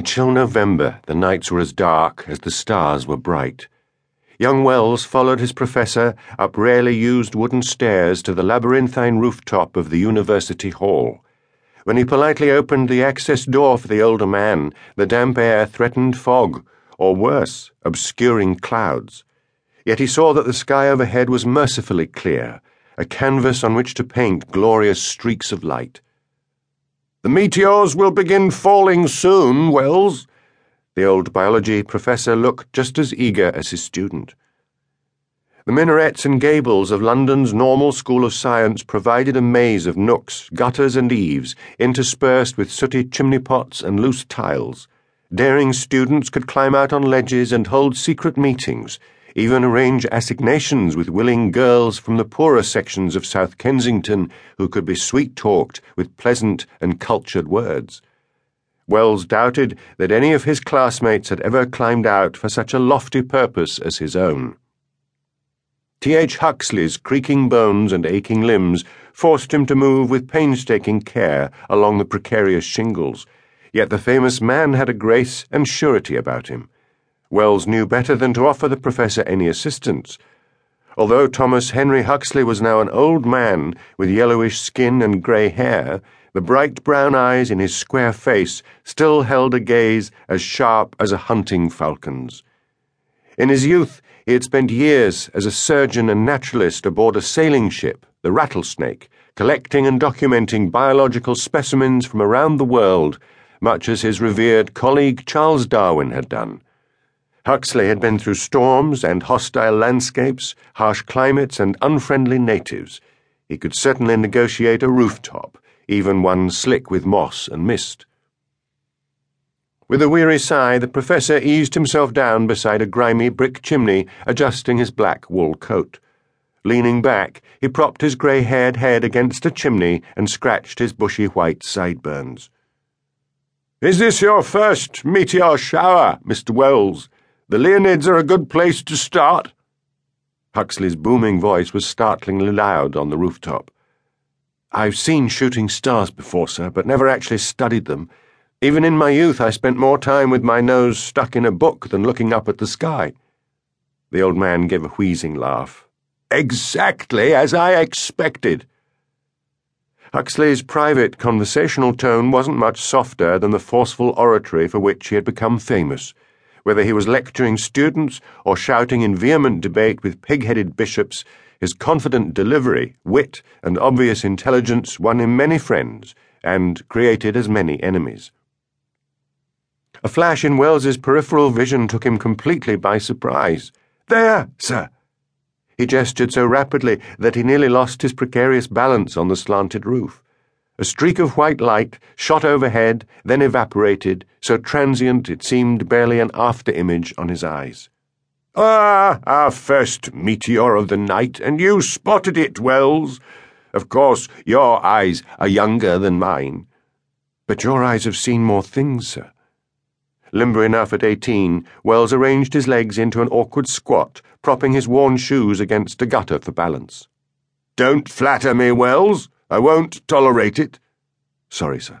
In chill November, the nights were as dark as the stars were bright. Young Wells followed his professor up rarely used wooden stairs to the labyrinthine rooftop of the university hall. When he politely opened the access door for the older man, the damp air threatened fog, or worse, obscuring clouds. Yet he saw that the sky overhead was mercifully clear, a canvas on which to paint glorious streaks of light. The meteors will begin falling soon, Wells. The old biology professor looked just as eager as his student. The minarets and gables of London's normal school of science provided a maze of nooks, gutters, and eaves, interspersed with sooty chimney pots and loose tiles. Daring students could climb out on ledges and hold secret meetings even arrange assignations with willing girls from the poorer sections of South Kensington who could be sweet talked with pleasant and cultured words. Wells doubted that any of his classmates had ever climbed out for such a lofty purpose as his own. T.H. Huxley's creaking bones and aching limbs forced him to move with painstaking care along the precarious shingles, yet the famous man had a grace and surety about him. Wells knew better than to offer the professor any assistance. Although Thomas Henry Huxley was now an old man with yellowish skin and grey hair, the bright brown eyes in his square face still held a gaze as sharp as a hunting falcon's. In his youth, he had spent years as a surgeon and naturalist aboard a sailing ship, the Rattlesnake, collecting and documenting biological specimens from around the world, much as his revered colleague Charles Darwin had done. Huxley had been through storms and hostile landscapes, harsh climates, and unfriendly natives. He could certainly negotiate a rooftop, even one slick with moss and mist. With a weary sigh, the professor eased himself down beside a grimy brick chimney, adjusting his black wool coat. Leaning back, he propped his grey haired head against a chimney and scratched his bushy white sideburns. Is this your first meteor shower, Mr. Wells? The Leonids are a good place to start. Huxley's booming voice was startlingly loud on the rooftop. I've seen shooting stars before, sir, but never actually studied them. Even in my youth, I spent more time with my nose stuck in a book than looking up at the sky. The old man gave a wheezing laugh. Exactly as I expected. Huxley's private conversational tone wasn't much softer than the forceful oratory for which he had become famous whether he was lecturing students or shouting in vehement debate with pig headed bishops, his confident delivery, wit, and obvious intelligence won him many friends and created as many enemies. A flash in Wells's peripheral vision took him completely by surprise. There, sir! He gestured so rapidly that he nearly lost his precarious balance on the slanted roof. A streak of white light shot overhead, then evaporated, so transient it seemed barely an after image on his eyes. Ah, our first meteor of the night, and you spotted it, Wells. Of course, your eyes are younger than mine. But your eyes have seen more things, sir. Limber enough at eighteen, Wells arranged his legs into an awkward squat, propping his worn shoes against a gutter for balance. Don't flatter me, Wells. I won't tolerate it. Sorry, sir.